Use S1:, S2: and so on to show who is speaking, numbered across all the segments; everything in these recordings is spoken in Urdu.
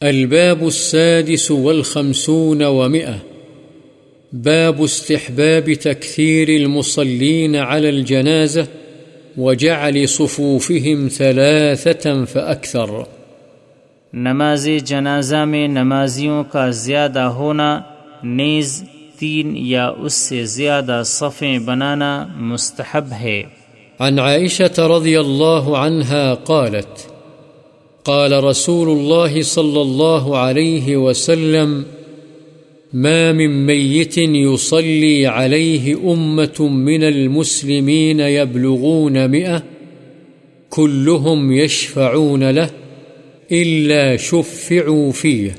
S1: الباب السادس والخمسون ومئة. باب استحباب تكثير المصلين على الجنازة وجعل صفوفهم ثلاثة فأكثر.
S2: نماز جنازہ میں نمازیوں کا زیادہ ہونا نیز تین یا اس سے زیادہ صفیں بنانا مستحب ہے۔
S1: عن عائشة رضي الله عنها قالت قال رسول الله صلى الله عليه وسلم، ما من ميت يصلي عليه أمة من المسلمين يبلغون مئة كلهم يشفعون له إلا شفعوا فيه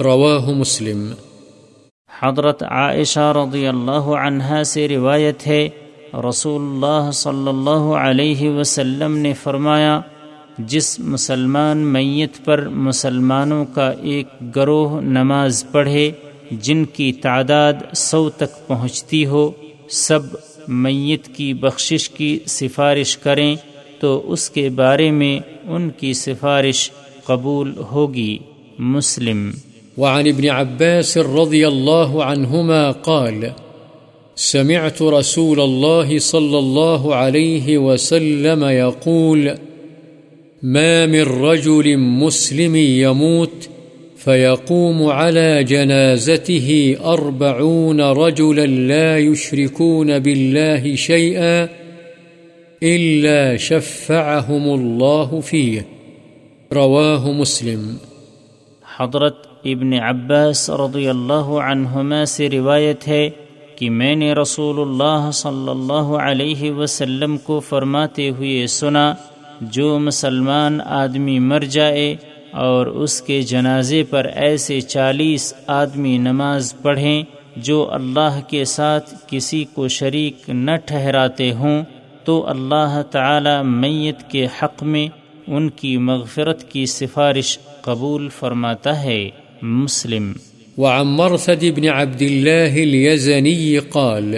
S1: رواه مسلم۔
S2: حضرت عائشہ رضی اللہ عنہا سے روایت ہے، رسول اللہ صلی اللہ علیہ وسلم نے فرمایا جس مسلمان میت پر مسلمانوں کا ایک گروہ نماز پڑھے، جن کی تعداد سو تک پہنچتی ہو، سب میت کی بخشش کی سفارش کریں تو اس کے بارے میں ان کی سفارش قبول ہوگی۔ مسلم۔
S1: وعن ابن عباس رضي الله عنهما قال، سمعت رسول الله صلى الله عليه وسلم يقول ما من رجل مسلم يموت فيقوم على جنازته أربعون رجلا لا يشركون بالله شيئا إلا شفعهم الله فيه. رواه مسلم.
S2: حضرت ابن عباس رضی اللہ عنہما سے روایت ہے کہ میں نے رسول اللہ صلی اللہ علیہ وسلم کو فرماتے ہوئے سنا جو مسلمان آدمی مر جائے اور اس کے جنازے پر ایسے چالیس آدمی نماز پڑھیں جو اللہ کے ساتھ کسی کو شریک نہ ٹھہراتے ہوں، تو اللہ تعالی میت کے حق میں ان کی مغفرت کی سفارش قبول فرماتا ہے۔ مسلم۔
S1: وعن مرثد بن عبد الله اليزني قال،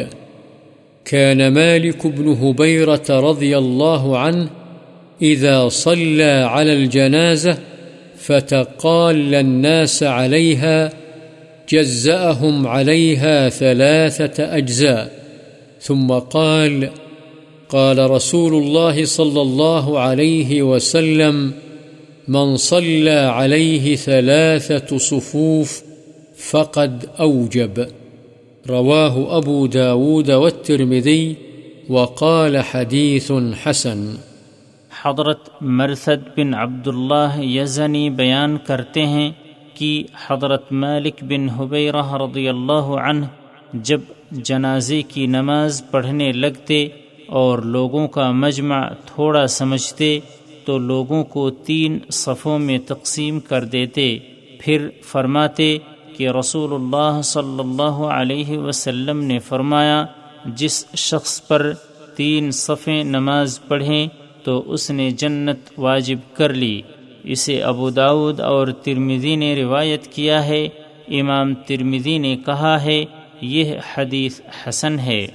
S1: كان مالك بن هبيرة رضي الله عنه إذا صلى على الجنازة فتقال الناس عليها جزأهم عليها ثلاثة أجزاء، ثم قال قال رسول الله صلى الله عليه وسلم من صلى عليه ثلاثة صفوف فقد أوجب. رواه أبو داود والترمذي وقال حديث حسن.
S2: حضرت مرثد بن عبداللہ یزنی بیان کرتے ہیں کہ حضرت مالک بن حبیرہ رضی اللہ عنہ جب جنازے کی نماز پڑھنے لگتے اور لوگوں کا مجمع تھوڑا سمجھتے تو لوگوں کو تین صفوں میں تقسیم کر دیتے۔ پھر فرماتے کہ رسول اللہ صلی اللہ علیہ وسلم نے فرمایا، جس شخص پر تین صفیں نماز پڑھیں تو اس نے جنت واجب کر لی۔ اسے ابو داود اور ترمزی نے روایت کیا ہے۔ امام ترمزی نے کہا ہے، یہ حدیث حسن ہے۔